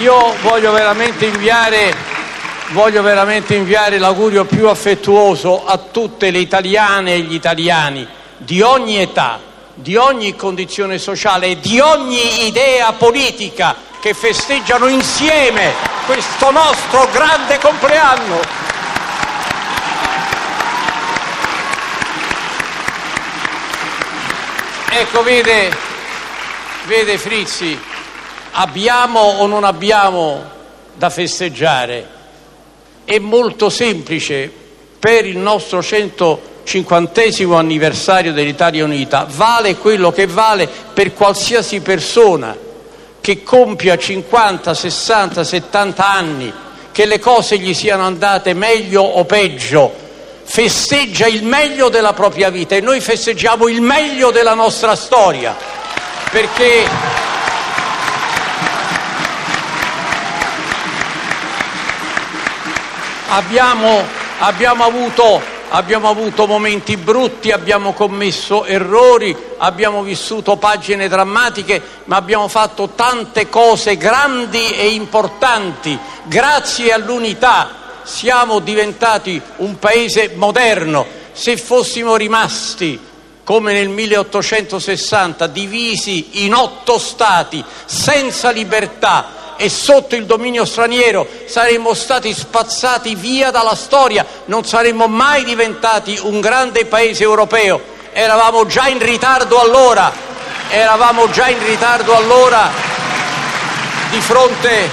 Io voglio veramente inviare, voglio veramente inviare l'augurio più affettuoso a tutte le italiane e gli italiani di ogni età, di ogni condizione sociale e di ogni idea politica che festeggiano insieme questo nostro grande compleanno. Ecco, vede, vede Frizzi, abbiamo o non abbiamo da festeggiare? È molto semplice per il nostro 150 anniversario dell'Italia Unita, vale quello che vale per qualsiasi persona che compia 50, 60, 70 anni, che le cose gli siano andate meglio o peggio, festeggia il meglio della propria vita e noi festeggiamo il meglio della nostra storia, perché Abbiamo, abbiamo, avuto, abbiamo avuto momenti brutti, abbiamo commesso errori, abbiamo vissuto pagine drammatiche, ma abbiamo fatto tante cose grandi e importanti. Grazie all'unità siamo diventati un paese moderno. Se fossimo rimasti come nel 1860 divisi in otto stati senza libertà, e sotto il dominio straniero saremmo stati spazzati via dalla storia, non saremmo mai diventati un grande paese europeo. Eravamo già in ritardo allora, eravamo già in ritardo allora di fronte,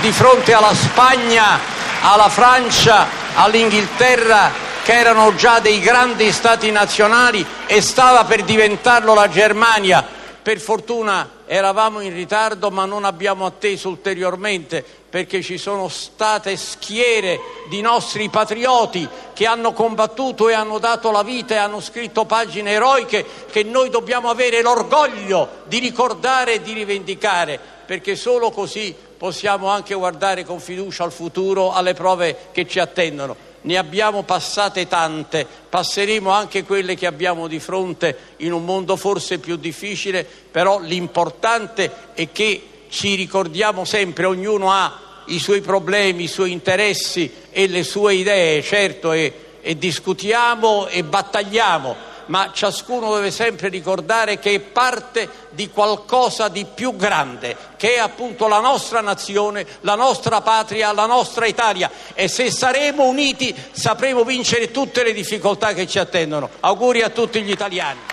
di fronte alla Spagna, alla Francia, all'Inghilterra, che erano già dei grandi stati nazionali e stava per diventarlo la Germania per fortuna eravamo in ritardo ma non abbiamo atteso ulteriormente perché ci sono state schiere di nostri patrioti che hanno combattuto e hanno dato la vita e hanno scritto pagine eroiche che noi dobbiamo avere l'orgoglio di ricordare e di rivendicare perché solo così possiamo anche guardare con fiducia al futuro, alle prove che ci attendono. Ne abbiamo passate tante, passeremo anche quelle che abbiamo di fronte in un mondo forse più difficile, però l'importante è che ci ricordiamo sempre, ognuno ha i suoi problemi, i suoi interessi e le sue idee, certo, e, e discutiamo e battagliamo, ma ciascuno deve sempre ricordare che è parte di qualcosa di più grande, che è appunto la nostra nazione, la nostra patria, la nostra Italia e se saremo uniti sapremo vincere tutte le difficoltà che ci attendono. Auguri a tutti gli italiani.